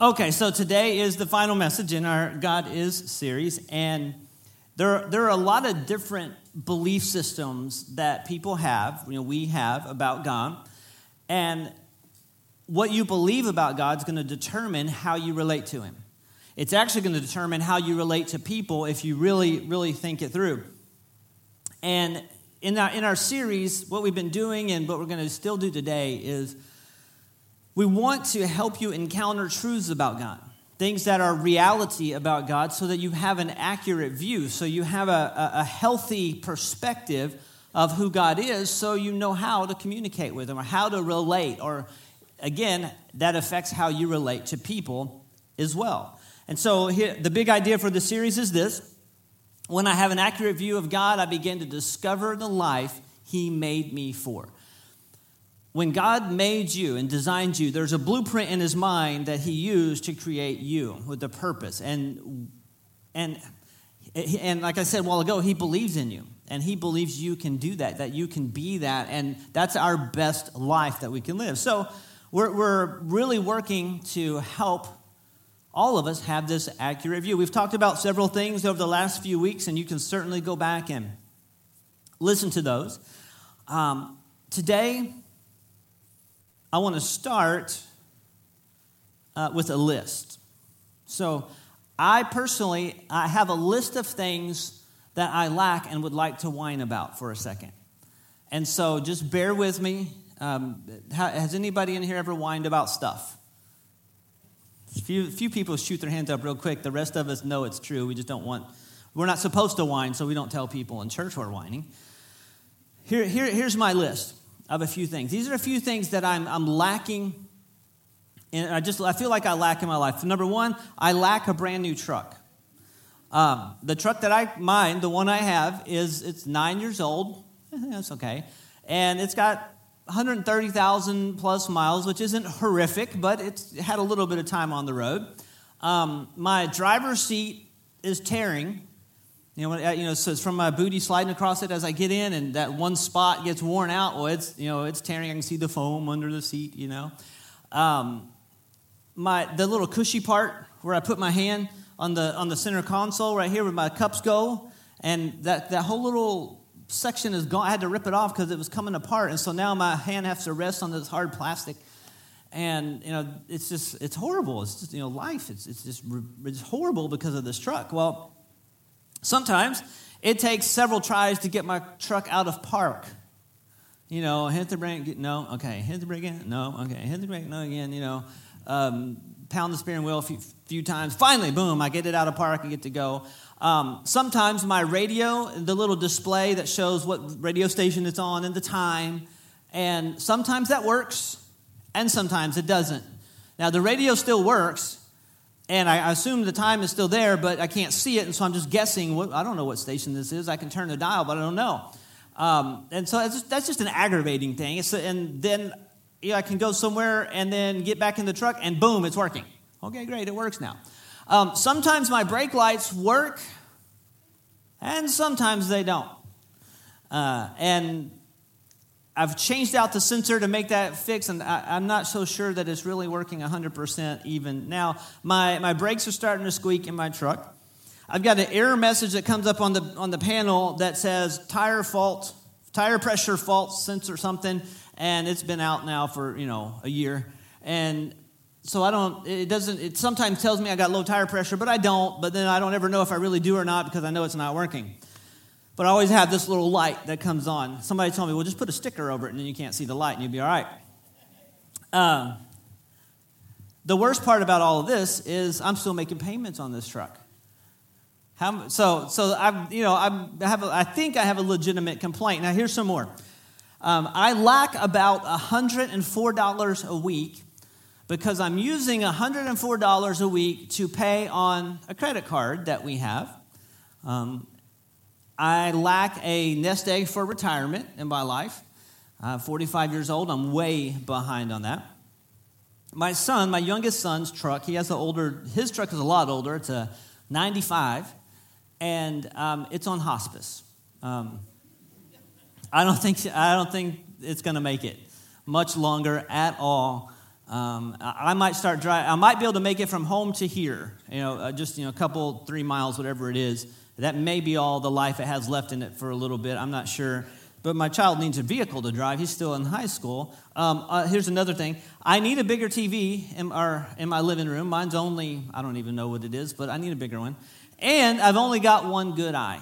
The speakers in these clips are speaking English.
Okay, so today is the final message in our God is series, and there, there are a lot of different belief systems that people have, you know, we have about God, and what you believe about God is going to determine how you relate to Him. It's actually going to determine how you relate to people if you really, really think it through. And in our, in our series, what we've been doing and what we're going to still do today is we want to help you encounter truths about God, things that are reality about God, so that you have an accurate view, so you have a, a healthy perspective of who God is, so you know how to communicate with Him or how to relate, or again, that affects how you relate to people as well. And so, here, the big idea for the series is this when I have an accurate view of God, I begin to discover the life He made me for. When God made you and designed you, there's a blueprint in His mind that He used to create you with a purpose. And, and, and like I said a while ago, He believes in you. And He believes you can do that, that you can be that. And that's our best life that we can live. So we're, we're really working to help all of us have this accurate view. We've talked about several things over the last few weeks, and you can certainly go back and listen to those. Um, today, I want to start uh, with a list. So, I personally, I have a list of things that I lack and would like to whine about for a second. And so, just bear with me. Um, has anybody in here ever whined about stuff? Few, few people shoot their hands up real quick. The rest of us know it's true. We just don't want, we're not supposed to whine, so we don't tell people in church we're whining. Here, here, here's my list of a few things. These are a few things that I'm, I'm lacking, and I just I feel like I lack in my life. Number one, I lack a brand new truck. Um, the truck that I mine, the one I have, is it's nine years old. That's okay, and it's got 130,000 plus miles, which isn't horrific, but it's had a little bit of time on the road. Um, my driver's seat is tearing. You know, when, you know, so it's from my booty sliding across it as I get in, and that one spot gets worn out. Well, it's you know, it's tearing. I can see the foam under the seat. You know, um, my the little cushy part where I put my hand on the on the center console right here where my cups go, and that that whole little section is gone. I had to rip it off because it was coming apart. And so now my hand has to rest on this hard plastic. And, you know, it's just, it's horrible. It's just, you know, life, it's, it's just, it's horrible because of this truck. Well, sometimes it takes several tries to get my truck out of park. You know, hit the brake, no, okay, hit the brake again, no, okay, hit the brake, no, again, you know, um, pound the steering wheel a few, few times. Finally, boom, I get it out of park and get to go. Um, sometimes my radio, the little display that shows what radio station it's on and the time, and sometimes that works, and sometimes it doesn't. Now, the radio still works, and I assume the time is still there, but I can't see it, and so I'm just guessing. What, I don't know what station this is. I can turn the dial, but I don't know. Um, and so just, that's just an aggravating thing. It's, and then you know, I can go somewhere and then get back in the truck, and boom, it's working. Okay, great, it works now. Um, sometimes my brake lights work, and sometimes they don't. Uh, and I've changed out the sensor to make that fix, and I, am not so sure that it's really working 100% even now. My, my brakes are starting to squeak in my truck. I've got an error message that comes up on the, on the panel that says tire fault, tire pressure fault sensor something, and it's been out now for, you know, a year. And so I don't, it doesn't, it sometimes tells me I got low tire pressure, but I don't, but then I don't ever know if I really do or not because I know it's not working. But I always have this little light that comes on. Somebody told me, well, just put a sticker over it and then you can't see the light and you'll be all right. Um, the worst part about all of this is I'm still making payments on this truck. How, so, so I'm, you know, I, have a, I think I have a legitimate complaint. Now, here's some more. Um, I lack about $104 a week because I'm using $104 a week to pay on a credit card that we have. Um, I lack a nest egg for retirement in my life. I'm 45 years old. I'm way behind on that. My son, my youngest son's truck, he has an older, his truck is a lot older. It's a 95, and um, it's on hospice. Um, I don't think I don't think it's going to make it much longer at all. Um, I, might start driving. I might be able to make it from home to here. You know, uh, just you know, a couple, three miles, whatever it is. That may be all the life it has left in it for a little bit. I'm not sure. But my child needs a vehicle to drive. He's still in high school. Um, uh, here's another thing. I need a bigger TV in, our, in my living room. Mine's only, I don't even know what it is, but I need a bigger one. And I've only got one good eye.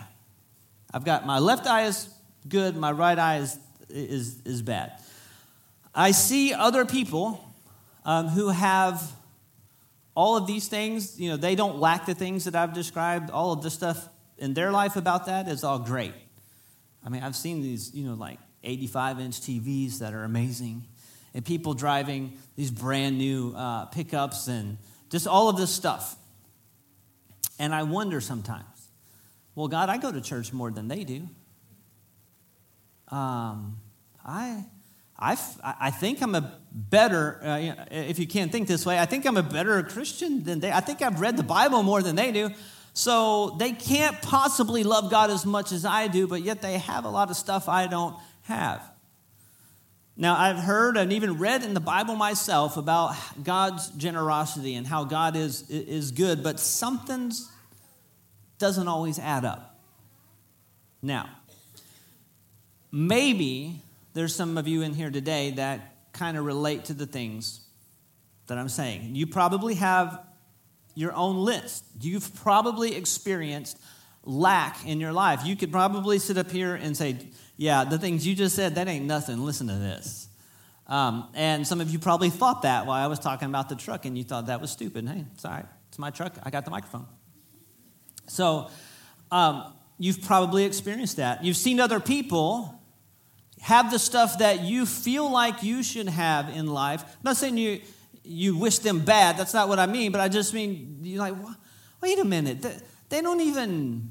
I've got my left eye is good, my right eye is, is, is bad. I see other people um, who have all of these things. You know, they don't lack the things that I've described. All of the stuff in their life about that is all great. I mean, I've seen these, you know, like 85 inch TVs that are amazing, and people driving these brand new uh, pickups and just all of this stuff. And I wonder sometimes, well, God, I go to church more than they do. Um, I, I, I think I'm a better, uh, if you can't think this way, I think I'm a better Christian than they. I think I've read the Bible more than they do. So they can't possibly love God as much as I do, but yet they have a lot of stuff I don't have. Now, I've heard and even read in the Bible myself about God's generosity and how God is, is good, but something doesn't always add up. Now, maybe there's some of you in here today that kind of relate to the things that I'm saying. You probably have your own list. You've probably experienced lack in your life. You could probably sit up here and say, Yeah, the things you just said, that ain't nothing. Listen to this. Um, and some of you probably thought that while I was talking about the truck, and you thought that was stupid. Hey, it's all right. It's my truck. I got the microphone. So, um, you've probably experienced that. You've seen other people have the stuff that you feel like you should have in life. I'm not saying you you wish them bad. That's not what I mean, but I just mean, you're like, wait a minute. They, they don't even,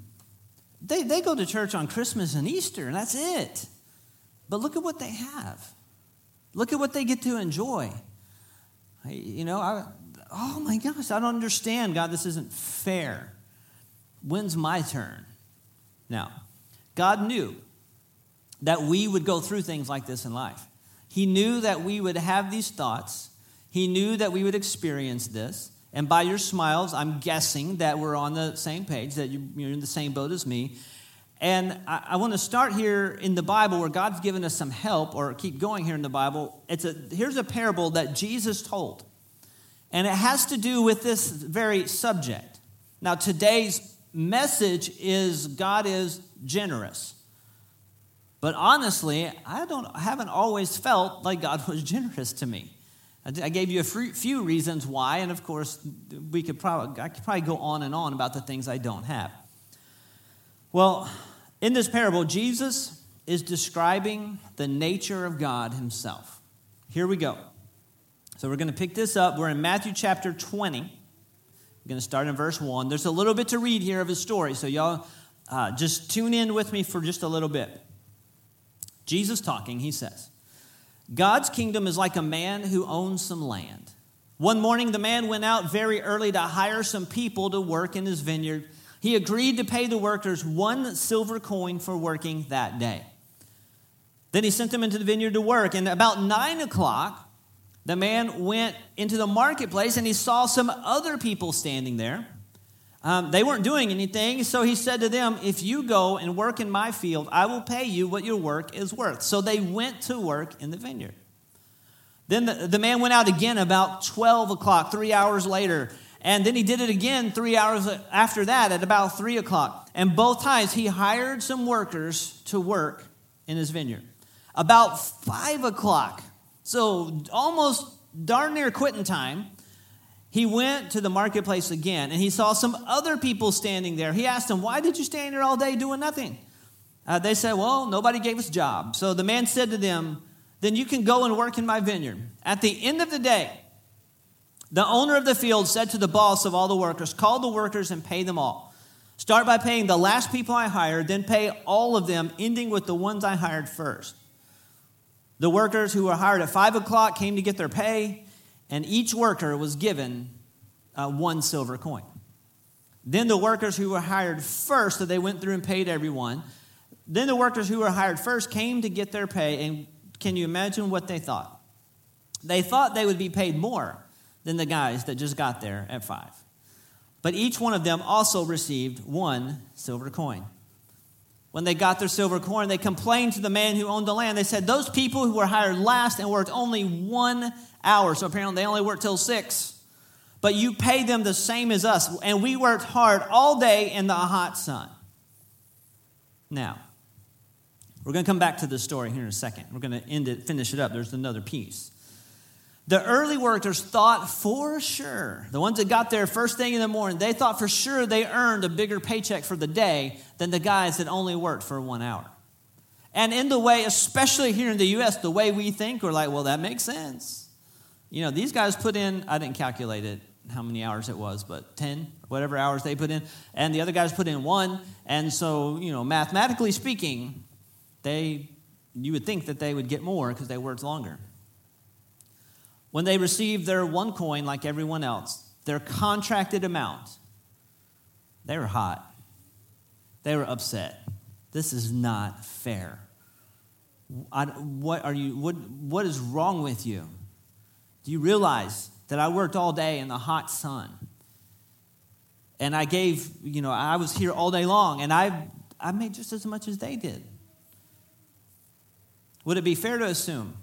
they, they go to church on Christmas and Easter, and that's it. But look at what they have. Look at what they get to enjoy. I, you know, I, oh my gosh, I don't understand. God, this isn't fair. When's my turn? Now, God knew that we would go through things like this in life. He knew that we would have these thoughts he knew that we would experience this. And by your smiles, I'm guessing that we're on the same page, that you're in the same boat as me. And I, I want to start here in the Bible where God's given us some help, or keep going here in the Bible. It's a, here's a parable that Jesus told. And it has to do with this very subject. Now, today's message is God is generous. But honestly, I, don't, I haven't always felt like God was generous to me. I gave you a few reasons why, and of course, we could probably, I could probably go on and on about the things I don't have. Well, in this parable, Jesus is describing the nature of God himself. Here we go. So we're going to pick this up. We're in Matthew chapter 20. We're going to start in verse 1. There's a little bit to read here of his story, so y'all uh, just tune in with me for just a little bit. Jesus talking, he says, God's kingdom is like a man who owns some land. One morning, the man went out very early to hire some people to work in his vineyard. He agreed to pay the workers one silver coin for working that day. Then he sent them into the vineyard to work. And about nine o'clock, the man went into the marketplace and he saw some other people standing there. Um, they weren't doing anything, so he said to them, If you go and work in my field, I will pay you what your work is worth. So they went to work in the vineyard. Then the, the man went out again about 12 o'clock, three hours later. And then he did it again three hours after that at about three o'clock. And both times he hired some workers to work in his vineyard. About five o'clock, so almost darn near quitting time, he went to the marketplace again and he saw some other people standing there. He asked them, Why did you stand here all day doing nothing? Uh, they said, Well, nobody gave us a job. So the man said to them, Then you can go and work in my vineyard. At the end of the day, the owner of the field said to the boss of all the workers, Call the workers and pay them all. Start by paying the last people I hired, then pay all of them, ending with the ones I hired first. The workers who were hired at 5 o'clock came to get their pay and each worker was given uh, one silver coin. Then the workers who were hired first, so they went through and paid everyone. Then the workers who were hired first came to get their pay, and can you imagine what they thought? They thought they would be paid more than the guys that just got there at five. But each one of them also received one silver coin. When they got their silver coin, they complained to the man who owned the land. They said, Those people who were hired last and worked only one hour, so apparently they only worked till six, but you paid them the same as us, and we worked hard all day in the hot sun. Now, we're going to come back to the story here in a second. We're going to end it, finish it up. There's another piece. The early workers thought for sure, the ones that got there first thing in the morning, they thought for sure they earned a bigger paycheck for the day than the guys that only worked for one hour. And in the way, especially here in the US, the way we think, we're like, well, that makes sense. You know, these guys put in, I didn't calculate it, how many hours it was, but 10, whatever hours they put in. And the other guys put in one. And so, you know, mathematically speaking, they, you would think that they would get more because they worked longer. When they received their one coin, like everyone else, their contracted amount, they were hot. They were upset. This is not fair. I, what are you? What, what is wrong with you? Do you realize that I worked all day in the hot sun? And I gave, you know, I was here all day long, and I, I made just as much as they did. Would it be fair to assume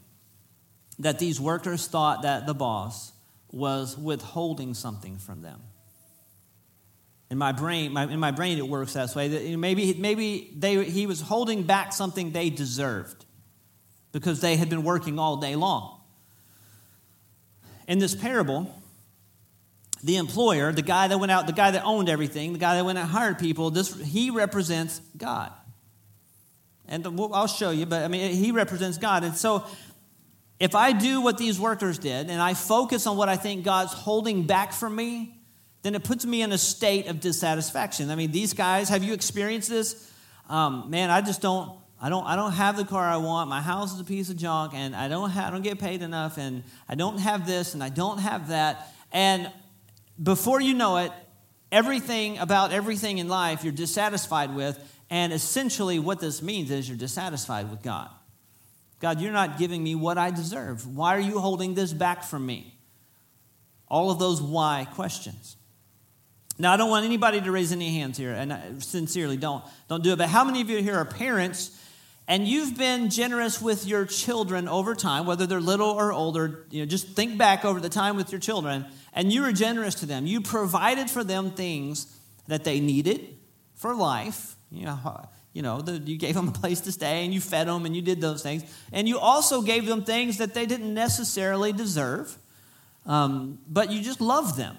that these workers thought that the boss was withholding something from them. In my brain, my, in my brain, it works that way. Maybe maybe they, he was holding back something they deserved because they had been working all day long. In this parable, the employer, the guy that went out, the guy that owned everything, the guy that went out and hired people, this, he represents God. And I'll show you, but I mean, he represents God. And so if I do what these workers did and I focus on what I think God's holding back from me, then it puts me in a state of dissatisfaction. I mean, these guys, have you experienced this? Um, man, I just don't. I don't, I don't have the car I want. My house is a piece of junk, and I don't, have, I don't get paid enough, and I don't have this, and I don't have that. And before you know it, everything about everything in life you're dissatisfied with, and essentially what this means is you're dissatisfied with God. God, you're not giving me what I deserve. Why are you holding this back from me? All of those why questions. Now, I don't want anybody to raise any hands here, and I sincerely don't, don't do it. But how many of you here are parents and you've been generous with your children over time, whether they're little or older? You know, just think back over the time with your children, and you were generous to them. You provided for them things that they needed for life. You know, you know, the, you gave them a place to stay and you fed them and you did those things. And you also gave them things that they didn't necessarily deserve, um, but you just loved them.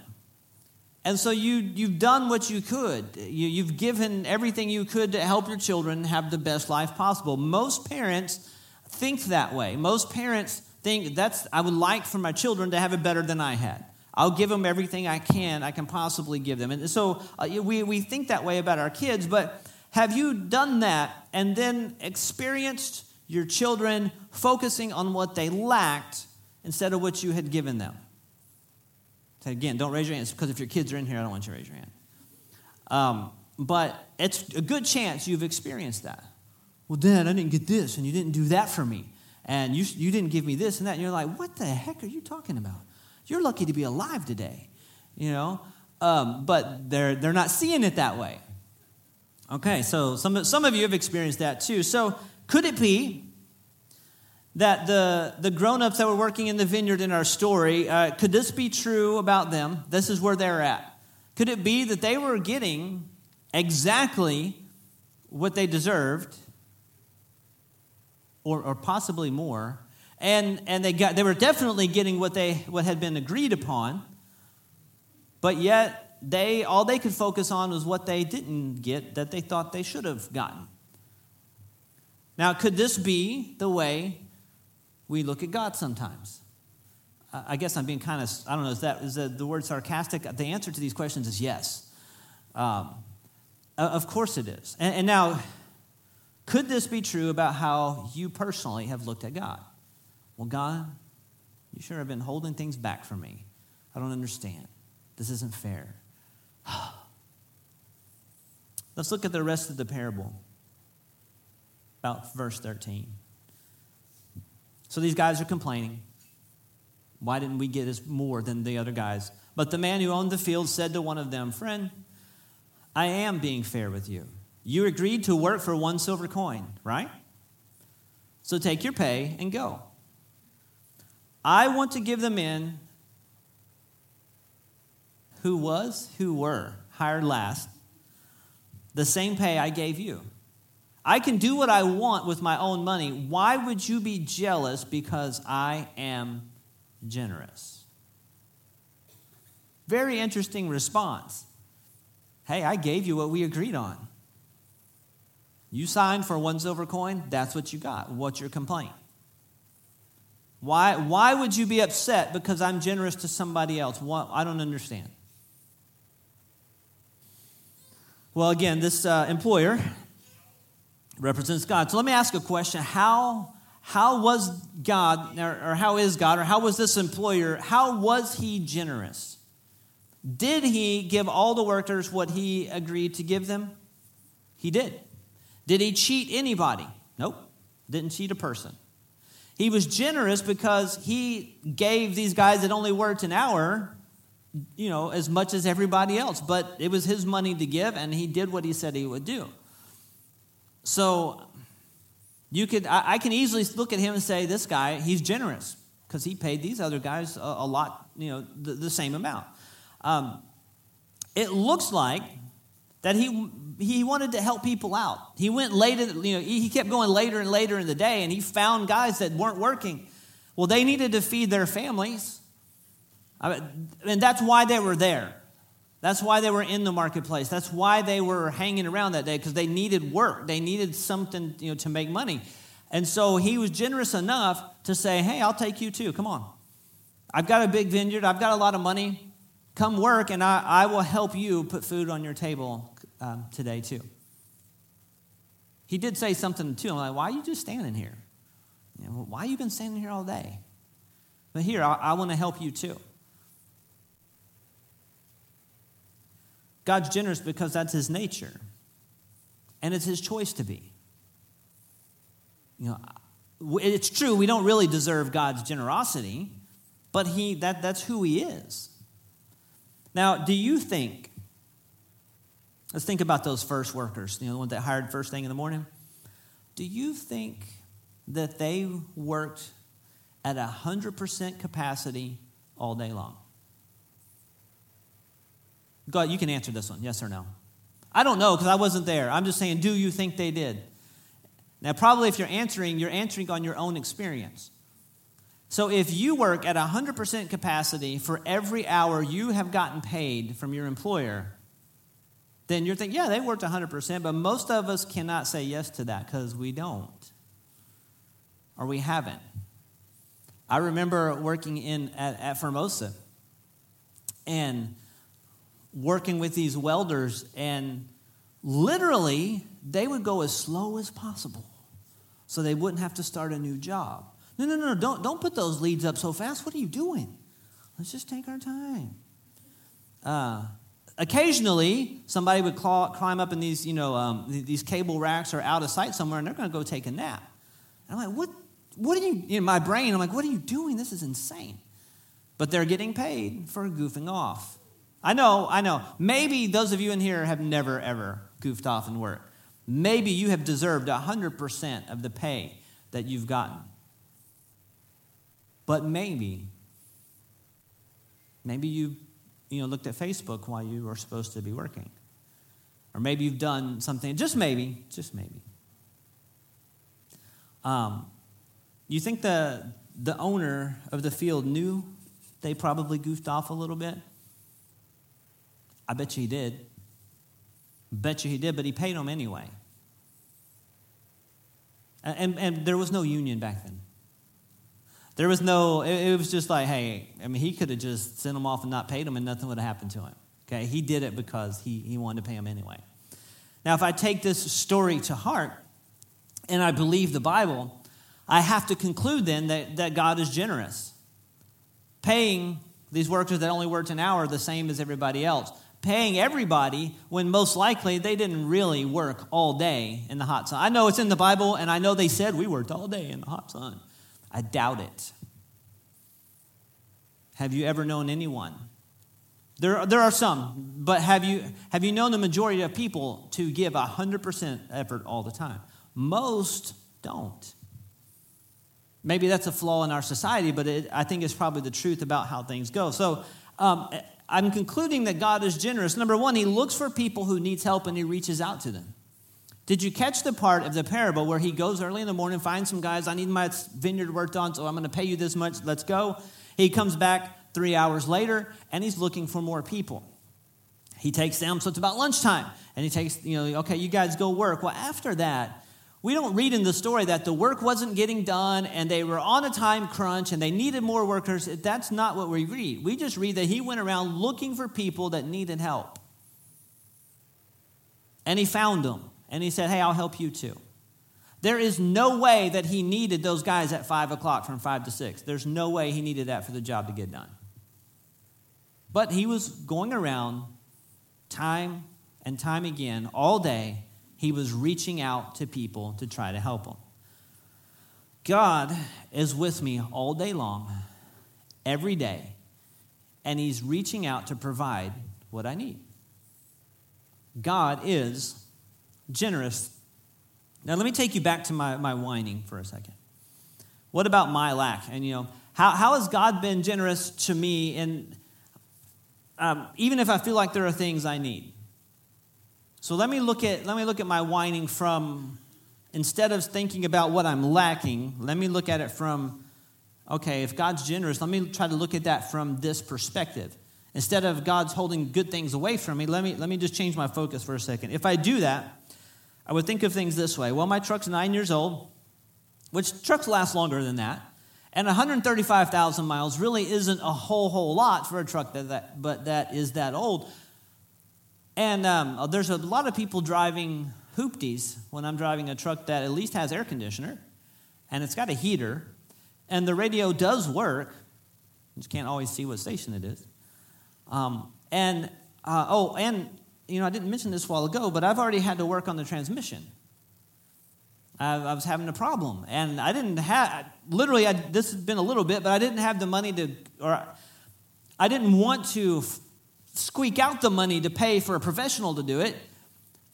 And so you, you've done what you could. You, you've given everything you could to help your children have the best life possible. Most parents think that way. Most parents think that's, I would like for my children to have it better than I had. I'll give them everything I can, I can possibly give them. And so uh, we, we think that way about our kids, but have you done that and then experienced your children focusing on what they lacked instead of what you had given them? So again, don't raise your hands because if your kids are in here, I don't want you to raise your hand. Um, but it's a good chance you've experienced that. Well, Dad, I didn't get this, and you didn't do that for me, and you, you didn't give me this and that. And you're like, what the heck are you talking about? You're lucky to be alive today, you know? Um, but they're, they're not seeing it that way. Okay, so some, some of you have experienced that too. So could it be that the, the grown ups that were working in the vineyard in our story, uh, could this be true about them? This is where they're at. Could it be that they were getting exactly what they deserved, or, or possibly more? And, and they, got, they were definitely getting what, they, what had been agreed upon, but yet they all they could focus on was what they didn't get that they thought they should have gotten. Now, could this be the way we look at God sometimes? I guess I'm being kind of, I don't know, is that, is that the word sarcastic? The answer to these questions is yes. Um, of course it is. And, and now, could this be true about how you personally have looked at God? Well, God, you sure have been holding things back from me. I don't understand. This isn't fair. Let's look at the rest of the parable, about verse 13. So these guys are complaining. Why didn't we get as more than the other guys? But the man who owned the field said to one of them, Friend, I am being fair with you. You agreed to work for one silver coin, right? So take your pay and go. I want to give the men who was, who were hired last, the same pay I gave you. I can do what I want with my own money. Why would you be jealous because I am generous? Very interesting response. Hey, I gave you what we agreed on. You signed for one silver coin, that's what you got. What's your complaint? Why, why would you be upset because I'm generous to somebody else? I don't understand. Well, again, this uh, employer represents God. So let me ask a question. How, how was God, or, or how is God, or how was this employer, how was he generous? Did he give all the workers what he agreed to give them? He did. Did he cheat anybody? Nope. Didn't cheat a person. He was generous because he gave these guys that only worked an hour, you know, as much as everybody else. But it was his money to give, and he did what he said he would do. So you could, I, I can easily look at him and say, this guy, he's generous because he paid these other guys a, a lot, you know, the, the same amount. Um, it looks like that he he wanted to help people out. He went later, you know, he kept going later and later in the day, and he found guys that weren't working. Well, they needed to feed their families, I mean, and that's why they were there. That's why they were in the marketplace. That's why they were hanging around that day because they needed work. They needed something you know, to make money. And so he was generous enough to say, Hey, I'll take you too. Come on. I've got a big vineyard. I've got a lot of money. Come work, and I, I will help you put food on your table um, today too. He did say something too. I'm like, Why are you just standing here? You know, why have you been standing here all day? But here, I, I want to help you too. God's generous because that's his nature. And it's his choice to be. You know, it's true, we don't really deserve God's generosity, but he, that, that's who he is. Now, do you think, let's think about those first workers, you know, the ones that hired first thing in the morning. Do you think that they worked at 100% capacity all day long? God, you can answer this one, yes or no. I don't know because I wasn't there. I'm just saying, do you think they did? Now, probably if you're answering, you're answering on your own experience. So if you work at 100% capacity for every hour you have gotten paid from your employer, then you're thinking, yeah, they worked 100%, but most of us cannot say yes to that because we don't or we haven't. I remember working in at, at Formosa, and working with these welders, and literally they would go as slow as possible so they wouldn't have to start a new job. No, no, no, don't, don't put those leads up so fast. What are you doing? Let's just take our time. Uh, occasionally, somebody would claw, climb up in these, you know, um, these cable racks or out of sight somewhere, and they're going to go take a nap. And I'm like, what? What are you? In my brain, I'm like, what are you doing? This is insane. But they're getting paid for goofing off. I know, I know. Maybe those of you in here have never, ever goofed off in work. Maybe you have deserved 100% of the pay that you've gotten. But maybe, maybe you, you know, looked at Facebook while you were supposed to be working. Or maybe you've done something, just maybe, just maybe. Um, you think the, the owner of the field knew they probably goofed off a little bit? I bet you he did. Bet you he did, but he paid them anyway. And, and, there was no union back then. There was no, it, it was just like, hey, I mean, he could have just sent them off and not paid them and nothing would have happened to him. Okay, he did it because he, he wanted to pay them anyway. Now, if I take this story to heart and I believe the Bible, I have to conclude then that, that God is generous, paying these workers that only worked an hour the same as everybody else paying everybody when most likely they didn't really work all day in the hot sun. I know it's in the Bible, and I know they said we worked all day in the hot sun. I doubt it. Have you ever known anyone? There, there are some, but have you, have you known the majority of people to give 100% effort all the time? Most don't. Maybe that's a flaw in our society, but it, I think it's probably the truth about how things go. So um, I'm concluding that God is generous. Number one, He looks for people who needs help and He reaches out to them. Did you catch the part of the parable where he goes early in the morning, finds some guys, I need my vineyard worked on, so I'm going to pay you this much, let's go. He comes back three hours later and he's looking for more people. He takes them, so it's about lunchtime, and he takes, you know, okay, you guys go work. Well, after that, we don't read in the story that the work wasn't getting done and they were on a time crunch and they needed more workers. That's not what we read. We just read that he went around looking for people that needed help. And he found them and he said, Hey, I'll help you too. There is no way that he needed those guys at five o'clock from five to six. There's no way he needed that for the job to get done. But he was going around time and time again, all day, he was reaching out to people to try to help them. God is with me all day long, every day, and he's reaching out to provide what I need. God is generous. Now, let me take you back to my, my whining for a second. What about my lack? And, you know, how, how has God been generous to me, and um, even if I feel like there are things I need? So let me look at let me look at my whining from instead of thinking about what I'm lacking, let me look at it from okay, if God's generous, let me try to look at that from this perspective. Instead of God's holding good things away from me, let me let me just change my focus for a second. If I do that, I would think of things this way well, my truck's nine years old, which trucks last longer than that. And 135,000 miles really isn't a whole, whole lot for a truck that, that but that is that old. And um, there's a lot of people driving hoopties when I'm driving a truck that at least has air conditioner and it's got a heater and the radio does work. You just can't always see what station it is. Um, and uh, oh, and you know, I didn't mention this a while ago, but I've already had to work on the transmission. I, I was having a problem, and I didn't have literally. I, this has been a little bit, but I didn't have the money to, or I didn't want to squeak out the money to pay for a professional to do it.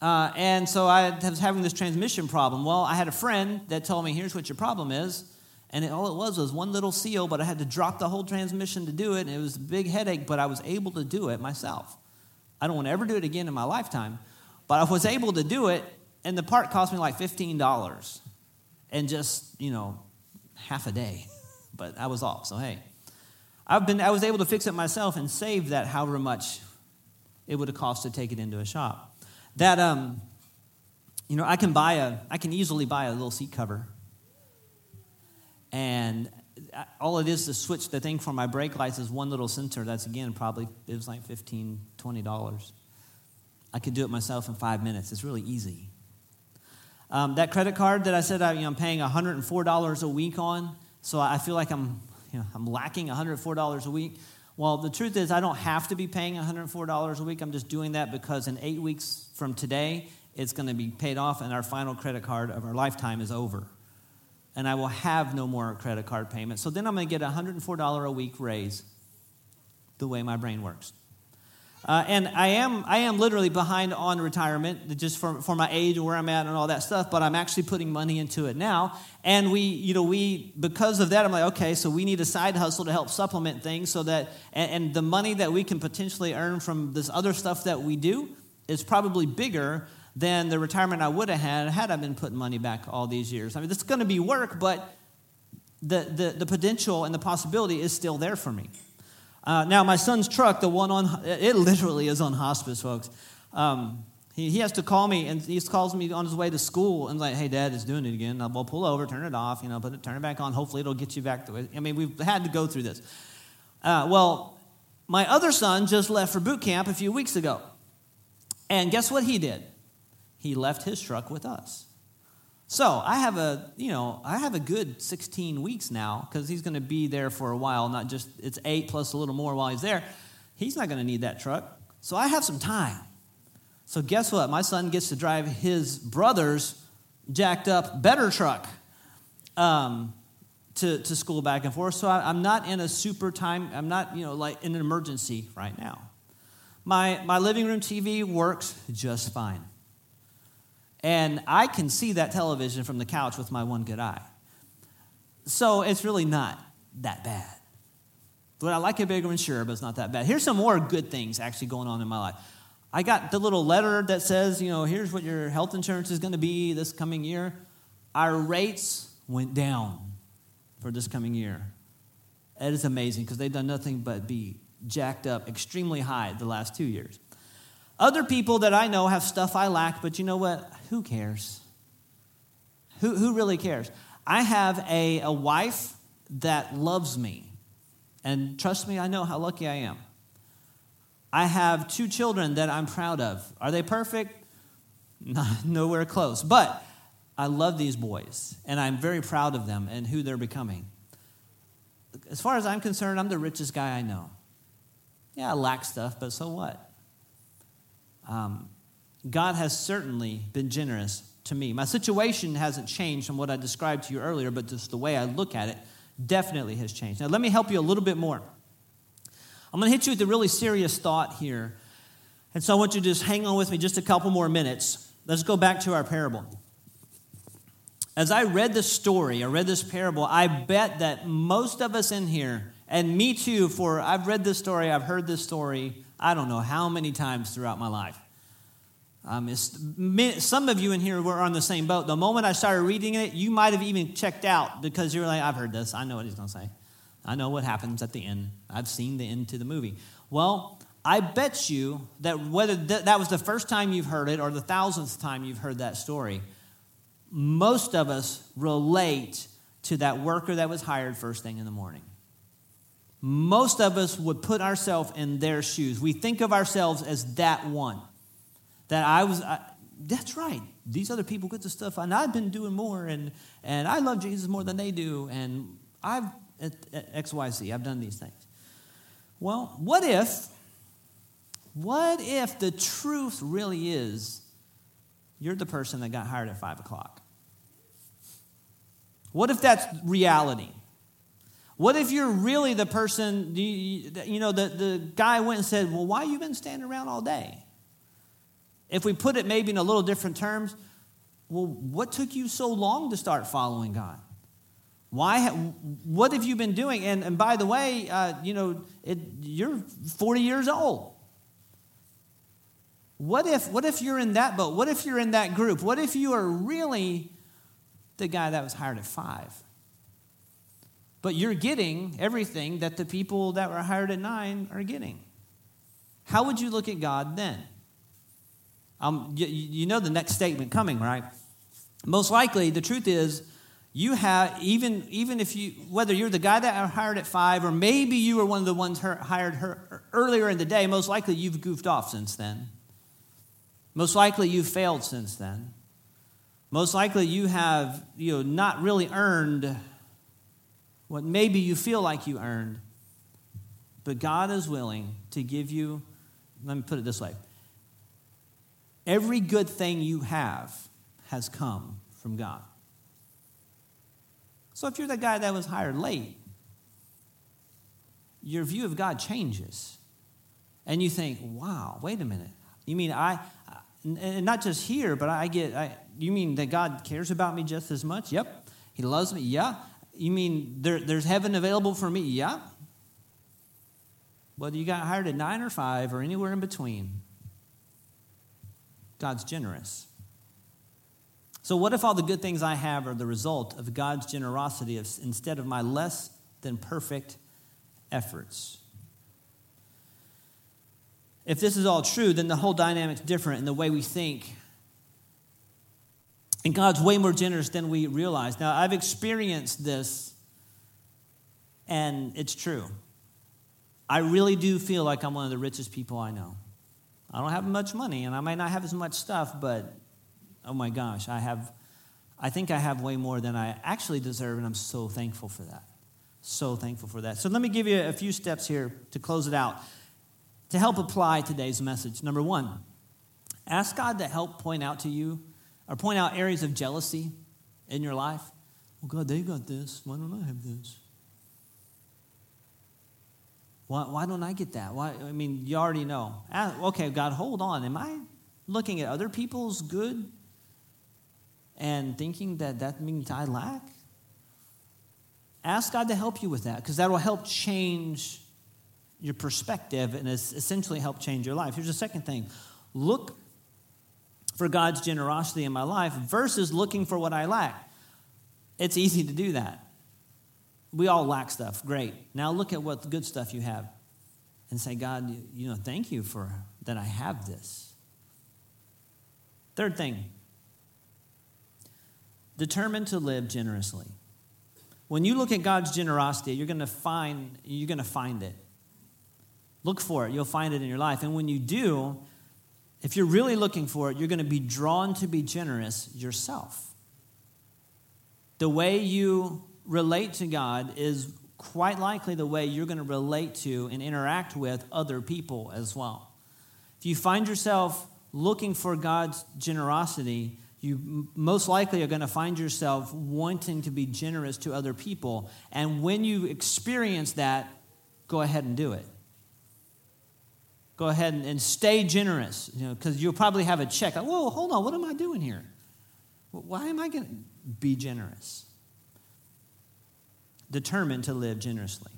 Uh, and so I was having this transmission problem. Well, I had a friend that told me, "Here's what your problem is." And it, all it was was one little seal, but I had to drop the whole transmission to do it. And it was a big headache, but I was able to do it myself. I don't want to ever do it again in my lifetime. But I was able to do it, and the part cost me like $15 and just, you know, half a day. But I was off. So, hey, I've been, I was able to fix it myself and save that however much it would have cost to take it into a shop. That, um, you know, I can buy a, I can easily buy a little seat cover. And all it is to switch the thing for my brake lights is one little sensor. That's again probably it was like 15 $20. I could do it myself in five minutes. It's really easy. Um, that credit card that I said I, you know, I'm paying $104 a week on, so I feel like I'm, you know, I'm lacking $104 a week. Well, the truth is, I don't have to be paying $104 a week. I'm just doing that because in eight weeks from today, it's going to be paid off, and our final credit card of our lifetime is over and I will have no more credit card payments. So then I'm going to get a $104 a week raise the way my brain works. Uh, and I am, I am literally behind on retirement just for, for my age and where I'm at and all that stuff, but I'm actually putting money into it now. And we, you know, we, because of that, I'm like, okay, so we need a side hustle to help supplement things so that, and, and the money that we can potentially earn from this other stuff that we do is probably bigger than the retirement I would have had had I been putting money back all these years. I mean, it's going to be work, but the, the, the potential and the possibility is still there for me. Uh, now, my son's truck, the one on, it literally is on hospice, folks. Um, he, he has to call me, and he calls me on his way to school and like, hey, Dad, it's doing it again. I'll pull over, turn it off, you know, put it, turn it back on. Hopefully, it'll get you back to it. I mean, we've had to go through this. Uh, well, my other son just left for boot camp a few weeks ago. And guess what he did? he left his truck with us. So I have a, you know, I have a good 16 weeks now because he's going to be there for a while, not just, it's eight plus a little more while he's there. He's not going to need that truck. So I have some time. So guess what? My son gets to drive his brother's jacked up better truck um, to, to school back and forth. So I, am not in a super time, I'm not, you know, like in an emergency right now. My, my living room TV works just fine. And I can see that television from the couch with my one good eye. So it's really not that bad. Would I like it bigger? and Sure, but it's not that bad. Here's some more good things actually going on in my life. I got the little letter that says, you know, here's what your health insurance is going to be this coming year. Our rates went down for this coming year. It is amazing because they've done nothing but be jacked up extremely high the last two years. Other people that I know have stuff I lack, but you know what? Who cares? Who, who really cares? I have a, a wife that loves me. And trust me, I know how lucky I am. I have two children that I'm proud of. Are they perfect? Not, nowhere close. But I love these boys, and I'm very proud of them and who they're becoming. As far as I'm concerned, I'm the richest guy I know. Yeah, I lack stuff, but so what? Um, God has certainly been generous to me. My situation hasn't changed from what I described to you earlier, but just the way I look at it definitely has changed. Now, let me help you a little bit more. I'm going to hit you with a really serious thought here. And so I want you to just hang on with me just a couple more minutes. Let's go back to our parable. As I read this story, I read this parable, I bet that most of us in here, and me too, for I've read this story, I've heard this story, I don't know how many times throughout my life. Um, some of you in here were on the same boat. The moment I started reading it, you might have even checked out because you were like, I've heard this. I know what he's going to say. I know what happens at the end. I've seen the end to the movie. Well, I bet you that whether th- that was the first time you've heard it or the thousandth time you've heard that story, most of us relate to that worker that was hired first thing in the morning. Most of us would put ourselves in their shoes. We think of ourselves as that one. That I was, I, that's right. These other people get the stuff, and I've been doing more, and, and I love Jesus more than they do, and I've, at, at XYZ, I've done these things. Well, what if, what if the truth really is you're the person that got hired at 5 o'clock? What if that's reality? What if you're really the person, you know, the, the guy went and said, Well, why you been standing around all day? If we put it maybe in a little different terms, well, what took you so long to start following God? Why? What have you been doing? And, and by the way, uh, you know, it, you're 40 years old. What if, what if you're in that boat? What if you're in that group? What if you are really the guy that was hired at five? But you're getting everything that the people that were hired at nine are getting. How would you look at God then? Um, you, you know the next statement coming, right? Most likely, the truth is, you have even even if you whether you're the guy that hired at five or maybe you were one of the ones hired her earlier in the day most likely you've goofed off since then most likely you've failed since then most likely you have you know not really earned what maybe you feel like you earned but god is willing to give you let me put it this way Every good thing you have has come from God. So if you're the guy that was hired late, your view of God changes. And you think, wow, wait a minute. You mean I, and not just here, but I get, I, you mean that God cares about me just as much? Yep. He loves me? Yeah. You mean there, there's heaven available for me? Yeah. Whether you got hired at nine or five or anywhere in between, God's generous. So, what if all the good things I have are the result of God's generosity instead of my less than perfect efforts? If this is all true, then the whole dynamic's different in the way we think. And God's way more generous than we realize. Now, I've experienced this, and it's true. I really do feel like I'm one of the richest people I know. I don't have much money and I might not have as much stuff, but oh my gosh, I have, I think I have way more than I actually deserve, and I'm so thankful for that. So thankful for that. So let me give you a few steps here to close it out to help apply today's message. Number one, ask God to help point out to you or point out areas of jealousy in your life. Well, God, they got this. Why don't I have this? Why, why don't I get that? Why, I mean, you already know. Ah, okay, God, hold on. Am I looking at other people's good and thinking that that means I lack? Ask God to help you with that because that will help change your perspective and essentially help change your life. Here's the second thing look for God's generosity in my life versus looking for what I lack. It's easy to do that. We all lack stuff. Great. Now look at what good stuff you have and say, God, you know, thank you for that I have this. Third thing, determined to live generously. When you look at God's generosity, you're going to find you're going to find it. Look for it. You'll find it in your life. And when you do, if you're really looking for it, you're going to be drawn to be generous yourself. The way you relate to God is quite likely the way you're going to relate to and interact with other people as well. If you find yourself looking for God's generosity, you most likely are going to find yourself wanting to be generous to other people. And when you experience that, go ahead and do it. Go ahead and, and stay generous, you know, because you'll probably have a check. Whoa, hold on, what am I doing here? Why am I going to be generous? determined to live generously.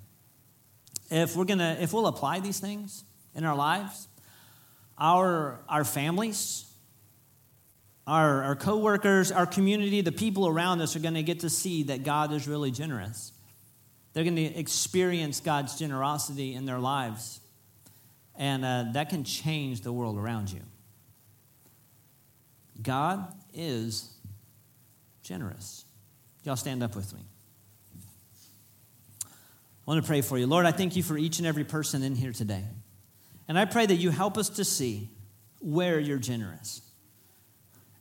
If we're gonna, if we'll apply these things in our lives, our, our families, our, our coworkers, our community, the people around us are going to get to see that God is really generous. They're going to experience God's generosity in their lives. And uh, that can change the world around you. God is generous. Y'all stand up with me. I want to pray for you. Lord, I thank you for each and every person in here today. And I pray that you help us to see where you're generous.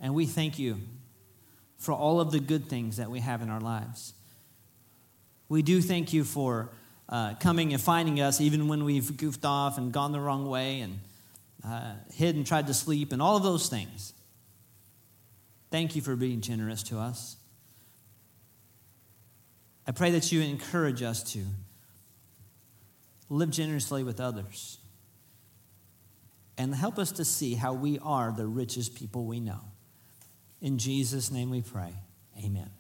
And we thank you for all of the good things that we have in our lives. We do thank you for uh, coming and finding us even when we've goofed off and gone the wrong way and uh, hid and tried to sleep and all of those things. Thank you for being generous to us. I pray that you encourage us to live generously with others, and help us to see how we are the richest people we know. In Jesus' name we pray. Amen.